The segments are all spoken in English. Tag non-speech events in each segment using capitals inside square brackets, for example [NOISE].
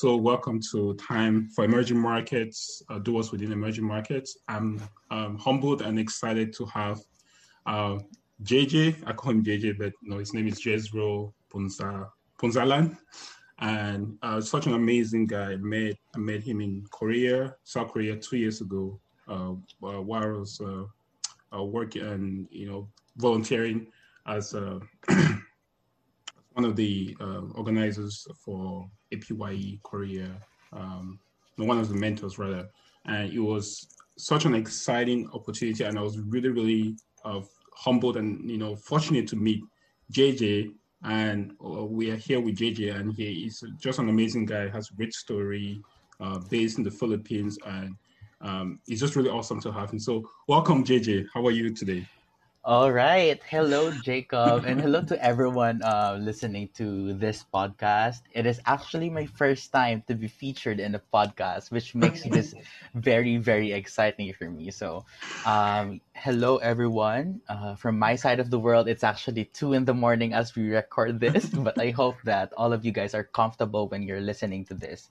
So, welcome to Time for Emerging Markets, uh, Doers Within Emerging Markets. I'm um, humbled and excited to have uh, JJ. I call him JJ, but no, his name is Jezreel Punza, Punzalan. And uh, such an amazing guy. I met, I met him in Korea, South Korea, two years ago, uh, uh, while I was uh, uh, working and, you know, volunteering as uh, [CLEARS THROAT] one of the organizers for APYE Korea, um, one of the mentors rather, and it was such an exciting opportunity, and I was really, really uh, humbled and you know fortunate to meet JJ. And uh, we are here with JJ, and he is just an amazing guy. Has a great story, uh, based in the Philippines, and um, it's just really awesome to have him. So, welcome, JJ. How are you today? All right. Hello, Jacob, and hello to everyone uh, listening to this podcast. It is actually my first time to be featured in a podcast, which makes [LAUGHS] this very, very exciting for me. So, um, hello, everyone. Uh, from my side of the world, it's actually two in the morning as we record this, [LAUGHS] but I hope that all of you guys are comfortable when you're listening to this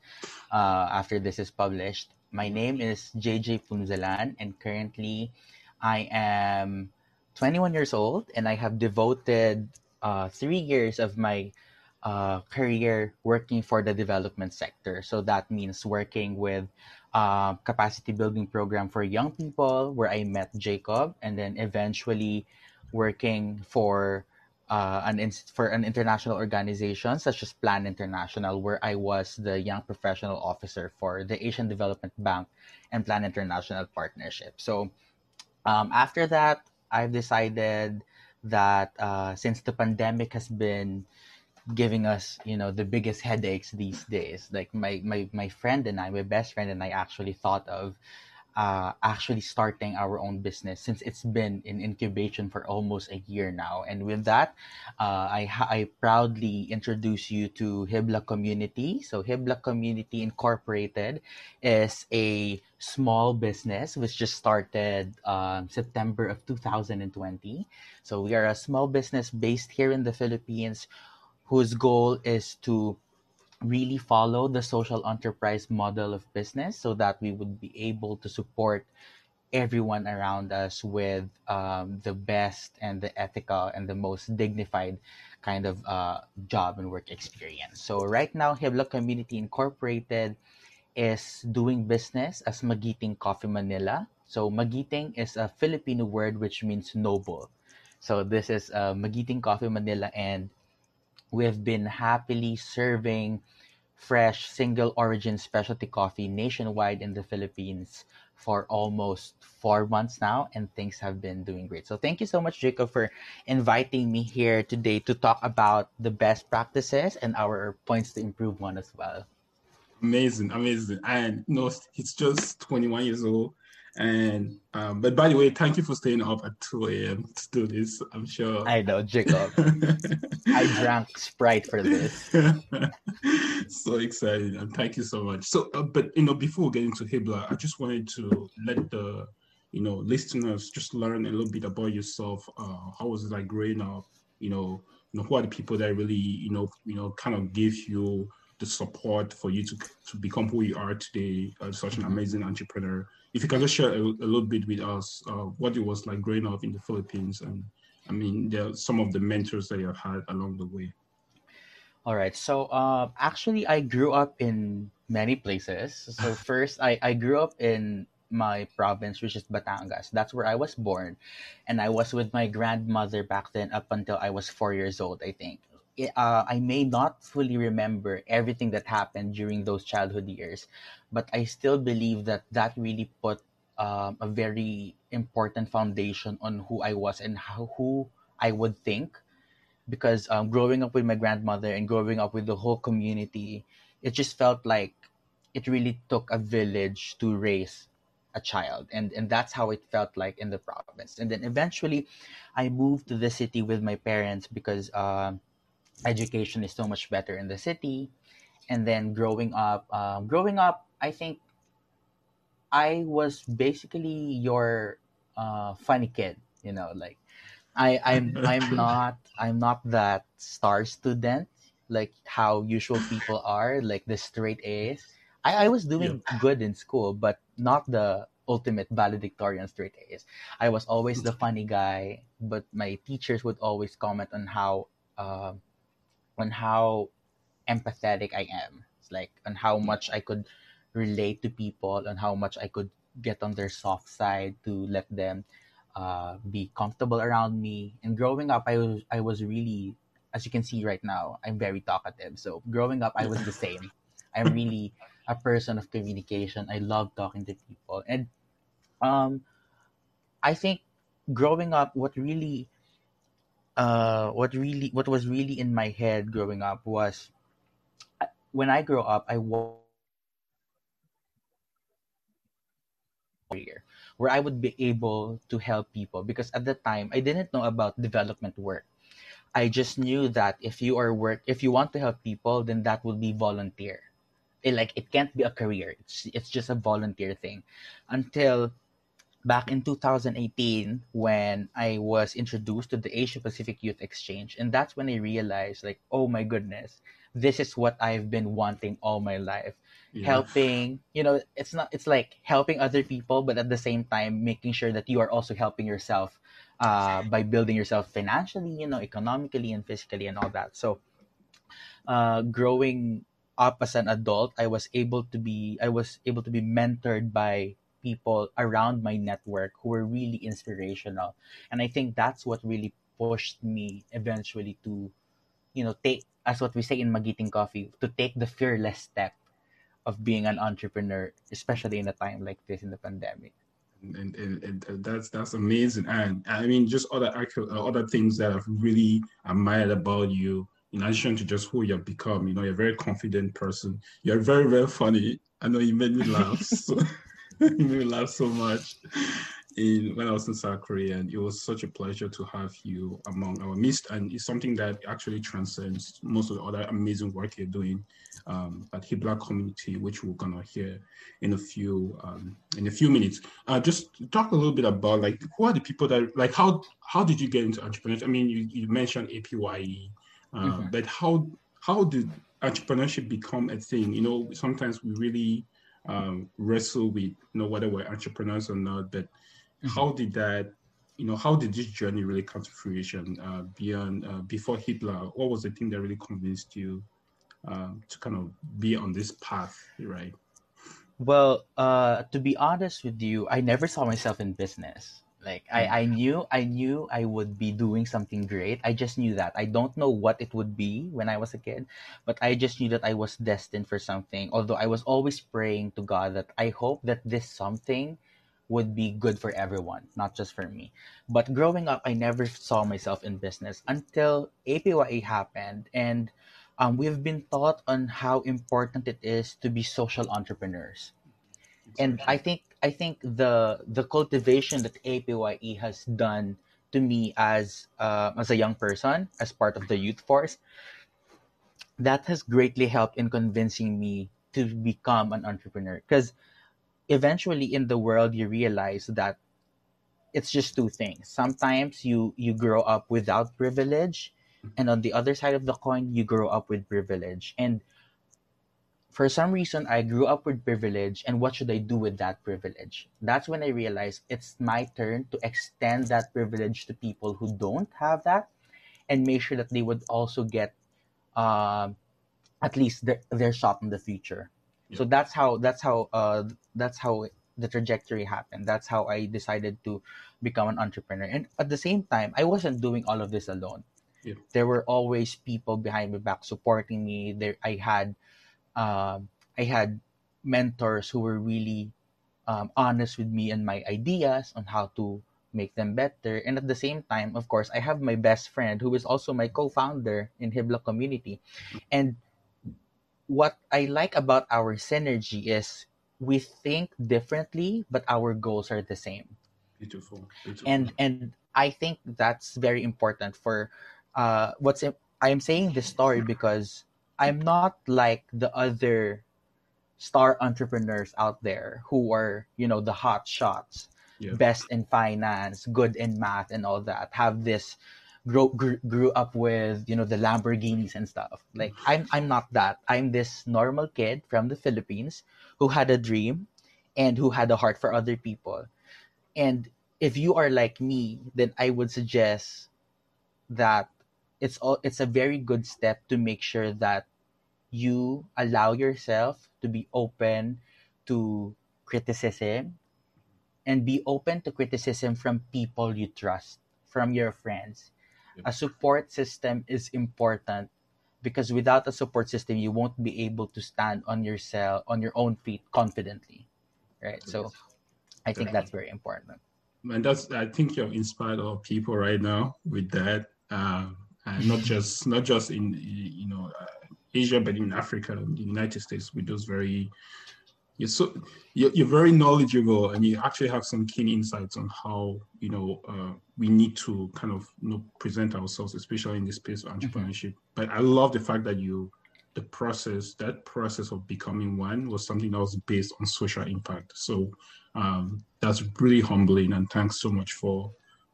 uh, after this is published. My name is JJ Punzalan, and currently I am 21 years old and I have devoted uh, three years of my uh, career working for the development sector. So that means working with uh, capacity building program for young people, where I met Jacob, and then eventually working for uh, an for an international organization such as Plan International, where I was the young professional officer for the Asian Development Bank and Plan International partnership. So um, after that, I've decided that uh, since the pandemic has been giving us, you know, the biggest headaches these days, like my, my, my friend and I, my best friend and I actually thought of uh, actually starting our own business since it's been in incubation for almost a year now. And with that, uh, I, I proudly introduce you to Hibla Community. So, Hibla Community Incorporated is a small business which just started um, September of 2020. So, we are a small business based here in the Philippines whose goal is to really follow the social enterprise model of business so that we would be able to support everyone around us with um, the best and the ethical and the most dignified kind of uh, job and work experience. So right now, Hibla Community Incorporated is doing business as Magiting Coffee Manila. So Magiting is a Filipino word which means noble. So this is uh, Magiting Coffee Manila and we've been happily serving fresh single origin specialty coffee nationwide in the Philippines for almost four months now, and things have been doing great. So, thank you so much, Jacob, for inviting me here today to talk about the best practices and our points to improve one as well. Amazing, amazing. And you know, he's just 21 years old and um, but by the way, thank you for staying up at 2 a.m. to do this. I'm sure. I know, Jacob. I drank Sprite for this. [LAUGHS] so excited, and thank you so much. So, uh, but you know, before we get into Hibla, I just wanted to let the you know listeners just learn a little bit about yourself. Uh, how was it like growing up? You know, you know, who are the people that really you know you know kind of give you the support for you to to become who you are today, uh, such an mm-hmm. amazing entrepreneur if you can just share a, a little bit with us uh, what it was like growing up in the Philippines, and I mean, there some of the mentors that you have had along the way. All right. So, uh, actually, I grew up in many places. So, [LAUGHS] first, I, I grew up in my province, which is Batangas. That's where I was born. And I was with my grandmother back then up until I was four years old, I think uh, I may not fully remember everything that happened during those childhood years, but I still believe that that really put um, a very important foundation on who I was and how who I would think. Because um, growing up with my grandmother and growing up with the whole community, it just felt like it really took a village to raise a child and and that's how it felt like in the province and then eventually i moved to the city with my parents because um, education is so much better in the city and then growing up um, growing up i think i was basically your uh, funny kid. You know, like I I'm I'm [LAUGHS] not I'm not that star student like how usual people are, like the straight A's. I, I was doing yeah. good in school, but not the ultimate valedictorian straight A's. I was always the [LAUGHS] funny guy, but my teachers would always comment on how uh, on how empathetic I am. It's like on how much I could relate to people, and how much I could get on their soft side to let them uh, be comfortable around me. And growing up, I was I was really, as you can see right now, I'm very talkative. So growing up, I was the same. [LAUGHS] I'm really a person of communication. I love talking to people, and um, I think growing up, what really, uh, what really, what was really in my head growing up was, when I grow up, I want career where I would be able to help people because at the time I didn't know about development work. I just knew that if you are work if you want to help people then that will be volunteer. It, like it can't be a career. It's it's just a volunteer thing. Until back in 2018 when I was introduced to the Asia Pacific Youth Exchange and that's when I realized like oh my goodness this is what I've been wanting all my life yeah. helping you know it's not it's like helping other people but at the same time making sure that you are also helping yourself uh, by building yourself financially you know economically and physically and all that so uh, growing up as an adult i was able to be i was able to be mentored by people around my network who were really inspirational and i think that's what really pushed me eventually to you know take as what we say in magiting coffee to take the fearless step of being an entrepreneur, especially in a time like this in the pandemic. And, and, and that's that's amazing. And I mean, just other uh, other things that I've really admired about you, in addition to just who you've become. You know, you're a very confident person. You're very very funny. I know you made me laugh. so, [LAUGHS] [LAUGHS] you made me laugh so much in when I was in South Korea, and it was such a pleasure to have you among our midst. And it's something that actually transcends most of the other amazing work you're doing um, at Hibla community, which we're gonna hear in a few um, in a few minutes. Uh, just talk a little bit about like who are the people that like how how did you get into entrepreneurship? I mean, you, you mentioned APYE, uh, mm-hmm. but how how did entrepreneurship become a thing? You know, sometimes we really um, wrestle with you know whether we're entrepreneurs or not, but Mm-hmm. How did that, you know, how did this journey really come to fruition uh, beyond uh, before Hibla? What was the thing that really convinced you uh, to kind of be on this path, right? Well, uh, to be honest with you, I never saw myself in business. Like I, I knew I knew I would be doing something great. I just knew that. I don't know what it would be when I was a kid, but I just knew that I was destined for something. Although I was always praying to God that I hope that this something would be good for everyone, not just for me. But growing up, I never saw myself in business until APYE happened, and um, we've been taught on how important it is to be social entrepreneurs. And I think I think the the cultivation that APYE has done to me as uh, as a young person, as part of the youth force, that has greatly helped in convincing me to become an entrepreneur. Because eventually in the world you realize that it's just two things sometimes you you grow up without privilege and on the other side of the coin you grow up with privilege and for some reason i grew up with privilege and what should i do with that privilege? That's when i realized it's my turn to extend that privilege to people who don't have that and make sure that they would also get uh, at least their, their shot in the future. So that's how that's how uh that's how the trajectory happened. That's how i decided to become an entrepreneur. And at the same time i wasn't doing all of this alone. Yeah. there were always people behind my back supporting me. There i had um, i had mentors who were really um, honest with me and my ideas on how to make them better and at the same time of course i have my best friend who is also my co-founder in hibla community and what I like about our synergy is we think differently, but our goals are the same. Beautiful. Beautiful. And and I think that's very important for uh, what's I am saying this story because I'm not like the other star entrepreneurs out there who are you know the hot shots. Yeah. best in finance, good in math, and all that. Have this grow grew, grew up with you know the Lamborghinis and stuff. Like I'm I'm not that. I'm this normal kid from the Philippines who had a dream and who had a heart for other people. And if you are like me, then I would suggest that it's all it's a very good step to make sure that you allow yourself to be open to criticism and be open to criticism from people you trust, from your friends. Yep. A support system is important because without a support system you won't be able to stand on yourself on your own feet confidently. Right? So I think that's very important. and that's I think you've inspired all people right now with that, um, and not just not just in you know uh, Asia, but in Africa, in the United States, with those very you're so you're, you're very knowledgeable, and you actually have some keen insights on how you know uh, we need to kind of you know present ourselves, especially in the space of entrepreneurship. But I love the fact that you the process that process of becoming one was something that was based on social impact so um, that's really humbling and thanks so much for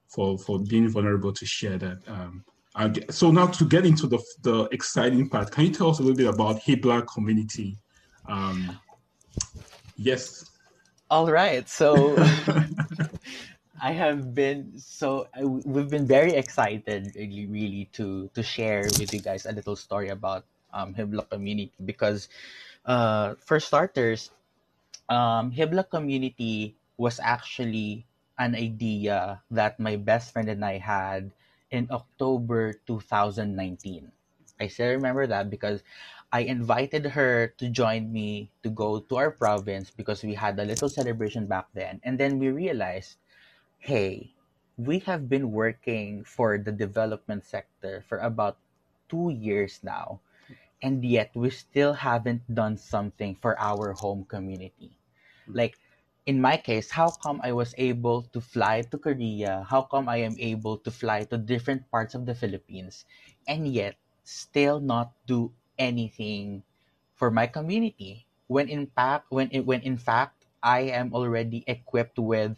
for for being vulnerable to share that um, and so now to get into the the exciting part can you tell us a little bit about hibla community um, yes All right. So [LAUGHS] I have been so I- we've been very excited really, really to to share with you guys a little story about um Hibla community because uh for starters um Hibla community was actually an idea that my best friend and I had in October 2019. I still remember that because I invited her to join me to go to our province because we had a little celebration back then. And then we realized, hey, we have been working for the development sector for about two years now. And yet we still haven't done something for our home community. Like in my case, how come I was able to fly to Korea? How come I am able to fly to different parts of the Philippines and yet still not do anything for my community? When in fact, when it, when in fact I am already equipped with,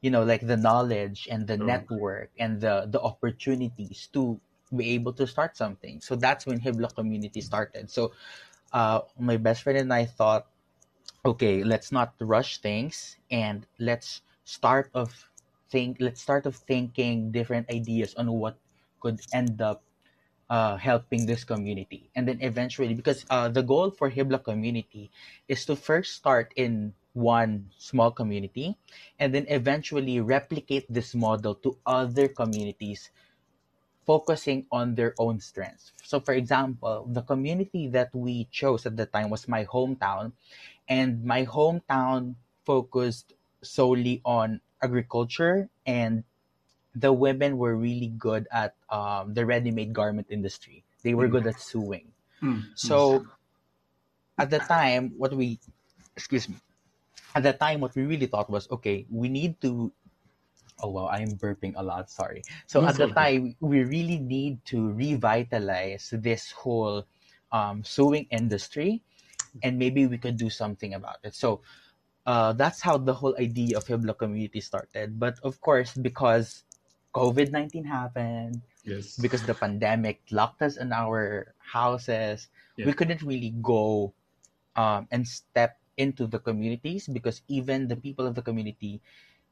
you know, like the knowledge and the Oh. network and the the opportunities to be able to start something. So that's when Hibla community started. So uh, my best friend and I thought okay let's not rush things and let's start of think let's start of thinking different ideas on what could end up uh, helping this community. And then eventually because uh, the goal for hibla community is to first start in one small community and then eventually replicate this model to other communities focusing on their own strengths. So for example the community that we chose at the time was my hometown and my hometown focused solely on agriculture and the women were really good at um, the ready-made garment industry. They were Mm. good at sewing. Mm, so at the time what we excuse me at the time what we really thought was okay we need to oh wow i'm burping a lot sorry. So at the time we really need to revitalize this whole um, sewing industry and maybe we could do something about it. So uh, that's how the whole idea of hibla community started. But of course because covid-19 happened yes. because the pandemic locked us in our houses Yeah. we couldn't really go um, and step into the communities because even the people of the community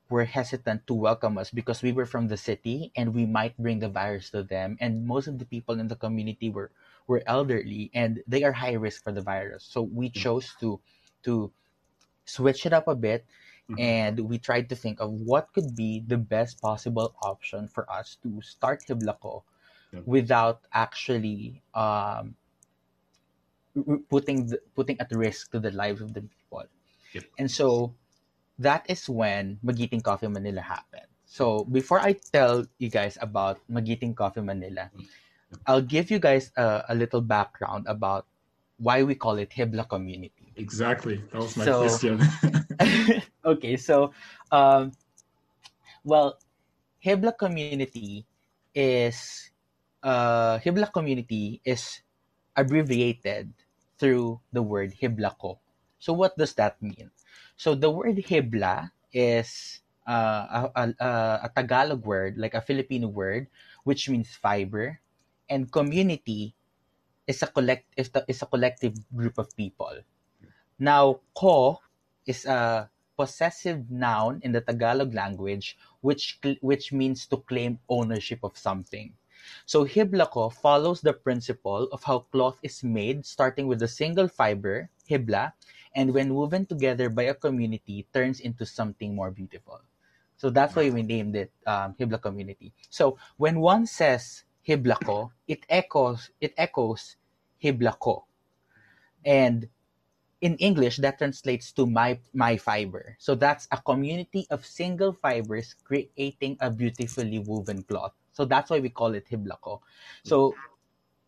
were hesitant to welcome us because we were from the city and we might bring the virus to them and most of the people in the community were were elderly and they are high risk for the virus so we Mm. chose to to switch it up a bit Mhm. and we tried to think of what could be the best possible option for us to start Hiblako Yeah. without actually um, putting the, putting at risk to the lives of the people. Yep. And so that is when Magiting Coffee Manila happened. So before I tell you guys about Magiting Coffee Manila, I'll give you guys a, a little background about why we call it Hibla Community. exactly that was my So- question [LAUGHS] okay, so um, well, Hibla community is uh, Hibla community is abbreviated through the word Hiblako. So what does that mean? So the word Hibla is uh, a, a, a Tagalog word, like a Filipino word, which means fiber, and community is a collect is, the, is a collective group of people. Now, ko is a possessive noun in the Tagalog language, which which means to claim ownership of something. So hiblako follows the principle of how cloth is made, starting with a single fiber, hibla, and when woven together by a community, turns into something more beautiful. So that's why we named it um, Hibla community. So when one says Hiblako, it echoes it echoes Hiblako, and in English that translates to my my fiber. So that's a community of single fibers creating a beautifully woven cloth. So that's why we call it Hiblako. So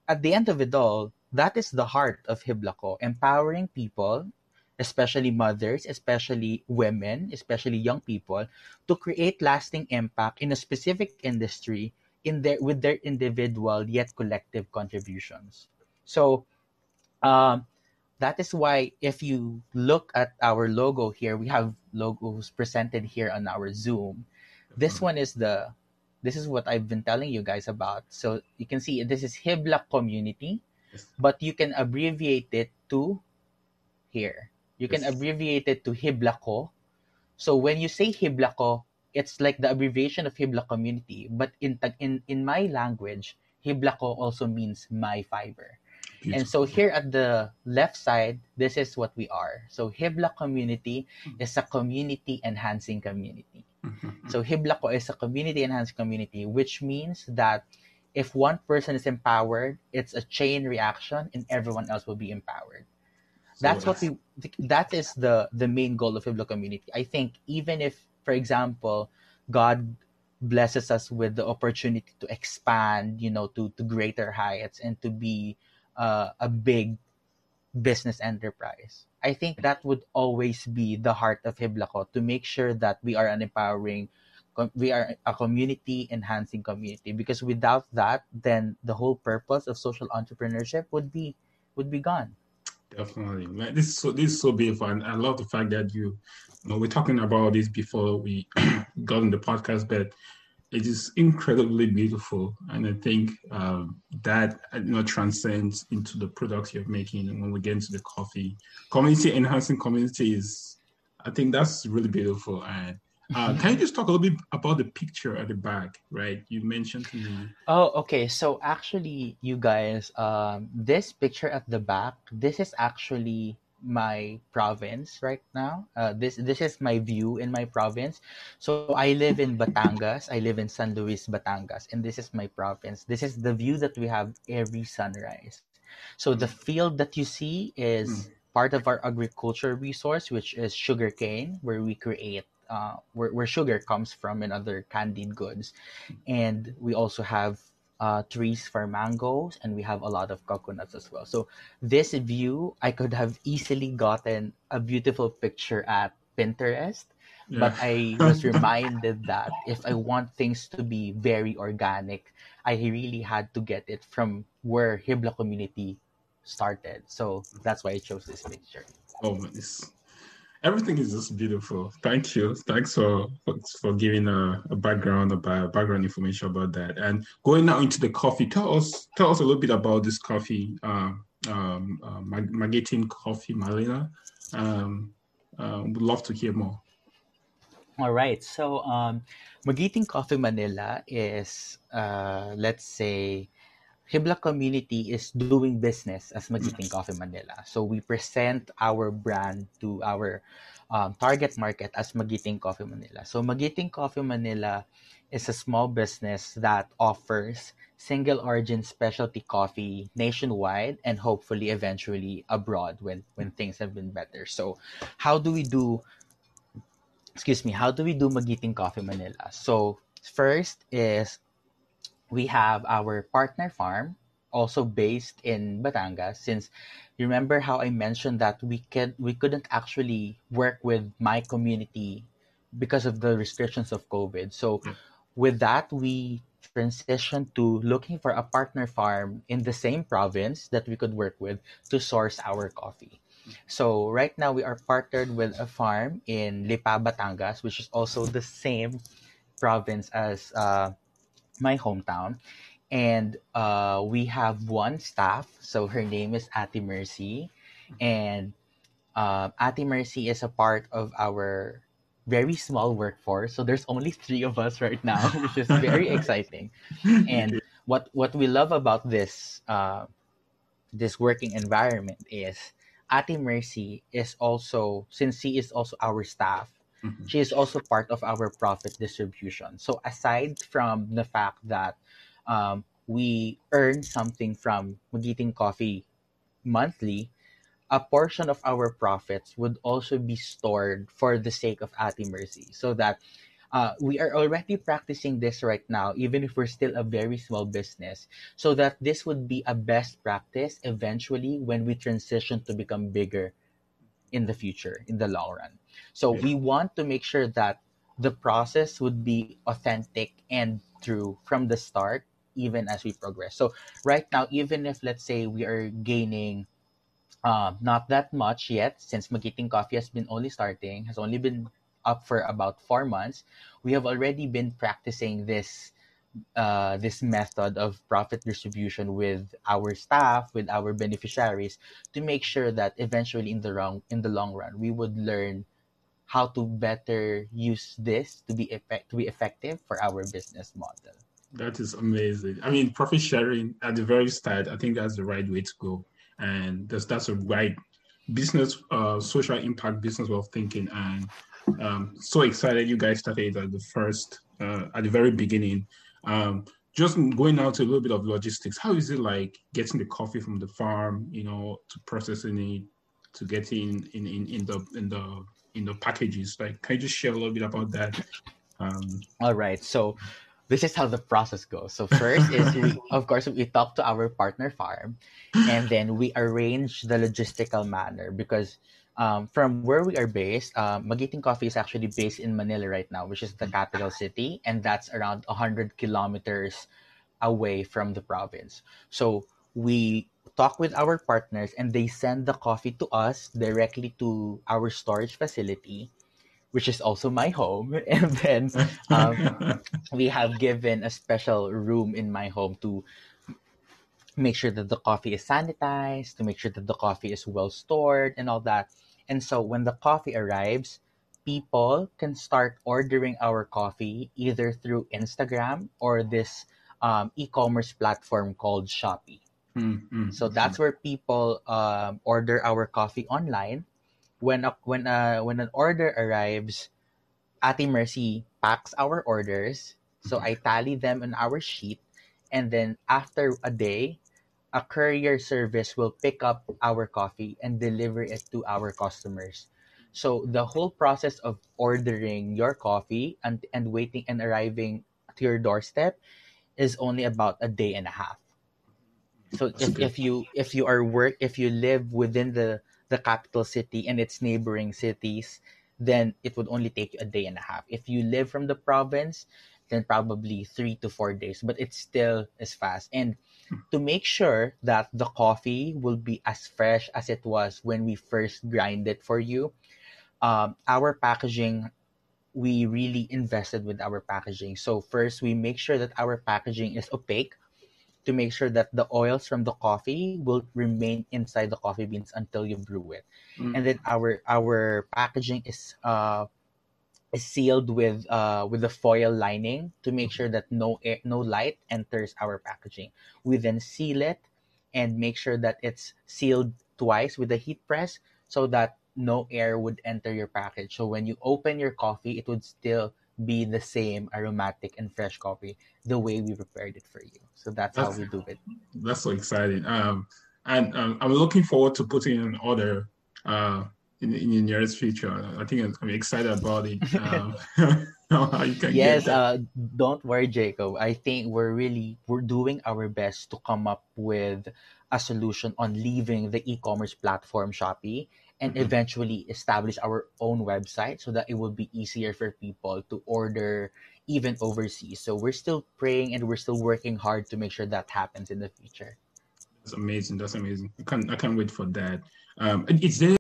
at the end of it all, that is the heart of Hiblako, empowering people especially mothers, especially women, especially young people, to create lasting impact in a specific industry in their with their individual yet collective contributions. So um, that is why if you look at our logo here, we have logos presented here on our Zoom. This one is the this is what I've been telling you guys about. So you can see this is Hibla community, but you can abbreviate it to here. You can abbreviate it to Hiblako. So when you say Hiblako, it's like the abbreviation of Hibla community. But in in in my language, Hiblako also means my fiber. Beautiful. And so here at the left side, this is what we are. So Hibla community mm-hmm. is a community enhancing community. Mm-hmm. So Hiblako is a community enhancing community, which means that if one person is empowered, it's a chain reaction and everyone else will be empowered that's what we that is the the main goal of Hibla community. I think even if, for example, God blesses us with the opportunity to expand, you know, to to greater heights and to be uh, a big business enterprise. I think that would always be the heart of Hiblako to make sure that we are an empowering we are a community enhancing community because without that then the whole purpose of social entrepreneurship would be would be gone Definitely, man. This is so this is so beautiful, and I love the fact that you, you know, we're talking about this before we [CLEARS THROAT] got on the podcast, but it is incredibly beautiful, and I think um, that you know transcends into the products you're making. And when we get into the coffee, community enhancing community is, I think that's really beautiful, and uh, can you just talk a little bit about the picture at the back, right? You mentioned to me. Oh, okay. So actually, you guys, um, this picture at the back, this is actually my province right now. Uh, this this is my view in my province. So I live in Batangas. I live in San Luis, Batangas, and this is my province. This is the view that we have every sunrise. So the field that you see is mm. part of our agriculture resource, which is sugarcane, where we create uh, where, where sugar comes from and other candied goods. And we also have uh, trees for mangoes and we have a lot of coconuts as well. So this view, I could have easily gotten a beautiful picture at Pinterest. Yeah. But I was [LAUGHS] reminded that if I want things to be very organic, I really had to get it from where Hibla community started. So that's why I chose this picture. Oh, nice everything is just beautiful. Thank you. Thanks for for, giving a, a background about background information about that. And going now into the coffee, tell us tell us a little bit about this coffee, uh, um, uh, Magiting Coffee Manila. Um, uh, would love to hear more. All right. So, um, Magiting Coffee Manila is, uh, let's say, Hibla community is doing business as Magiting Coffee Manila. So we present our brand to our um, target market as Magiting Coffee Manila. So Magiting Coffee Manila is a small business that offers single origin specialty coffee nationwide and hopefully eventually abroad when when things have been better. So how do we do excuse me, how do we do Magiting Coffee Manila? So first is we have our partner farm also based in Batangas since you remember how I mentioned that we could we couldn't actually work with my community because of the restrictions of COVID. So with that we transitioned to looking for a partner farm in the same province that we could work with to source our coffee. So right now we are partnered with a farm in Lipa, Batangas, which is also the same province as uh, my hometown. And uh, we have one staff. So her name is Ate Mercy. And uh, Ate Mercy is a part of our very small workforce. So there's only three of us right now, [LAUGHS] which is very [LAUGHS] exciting. And what what we love about this uh, this working environment is Ate Mercy is also since she is also our staff, Mhm. she is also part of our profit distribution. So aside from the fact that um, we earn something from Magiting Coffee monthly, a portion of our profits would also be stored for the sake of Ate Mercy so that uh, we are already practicing this right now, even if we're still a very small business, so that this would be a best practice eventually when we transition to become bigger in the future, in the long run. So Yeah. we want to make sure that the process would be authentic and true from the start, even as we progress. So right now, even if let's say we are gaining uh, not that much yet, since Magiting Coffee has been only starting, has only been up for about four months. We have already been practicing this uh, this method of profit distribution with our staff, with our beneficiaries, to make sure that eventually in the long in the long run, we would learn how to better use this to be effect to be effective for our business model. That is amazing. I mean, profit sharing at the very start, I think that's the right way to go. And that's that's a right business, uh, social impact business way of thinking. And um, so excited you guys started at the first, uh, at the very beginning. Um, just going out to a little bit of logistics. How is it like getting the coffee from the farm, you know, to processing it, to getting in in, in the in the in the packages? Like, can you just share a little bit about that? Um, All right. So this is how the process goes. So first is we, [LAUGHS] of course, we talk to our partner farm, and then we arrange the logistical manner because um, from where we are based, um, Magiting Coffee is actually based in Manila right now, which is the capital city, and that's around 100 kilometers away from the province. So we talk with our partners and they send the coffee to us directly to our storage facility which is also my home [LAUGHS] and then um, [LAUGHS] we have given a special room in my home to make sure that the coffee is sanitized, to make sure that the coffee is well stored and all that. And so when the coffee arrives, people can start ordering our coffee either through Instagram or this um, e-commerce platform called Shopee. Mm, mm, So that's where people um, order our coffee online. When a, when a, when an order arrives, Ate Mercy packs our orders. So I tally them on our sheet, and then after a day, a courier service will pick up our coffee and deliver it to our customers. So the whole process of ordering your coffee and, and waiting and arriving to your doorstep is only about a day and a half. So That's if, good. if you if you are work if you live within the the capital city and its neighboring cities, then it would only take you a day and a half. If you live from the province, then probably three to four days, but it still is fast. And to make sure that the coffee will be as fresh as it was when we first grind it for you, um, our packaging, we really invested with our packaging. So first, we make sure that our packaging is opaque to make sure that the oils from the coffee will remain inside the coffee beans until you brew it Mm. and then our our packaging is uh is sealed with uh with a foil lining to make sure that no air, no light enters our packaging. We then seal it and make sure that it's sealed twice with a heat press so that no air would enter your package. So when you open your coffee, it would still be the same aromatic and fresh coffee the way we prepared it for you. So that's how we do it. That's so exciting. Um, and um, I'm looking forward to putting an order uh, in, in the nearest future. I think I'm, I'm excited about it. Um, [LAUGHS] [LAUGHS] how you can yes uh don't worry jacob i think we're really we're doing our best to come up with a solution on leaving the e-commerce platform shopee and Mhm. eventually establish our own website so that it will be easier for people to order even overseas so we're still praying and we're still working hard to make sure that happens in the future That's amazing. That's amazing. I can't I can't wait for that. Um, it's there.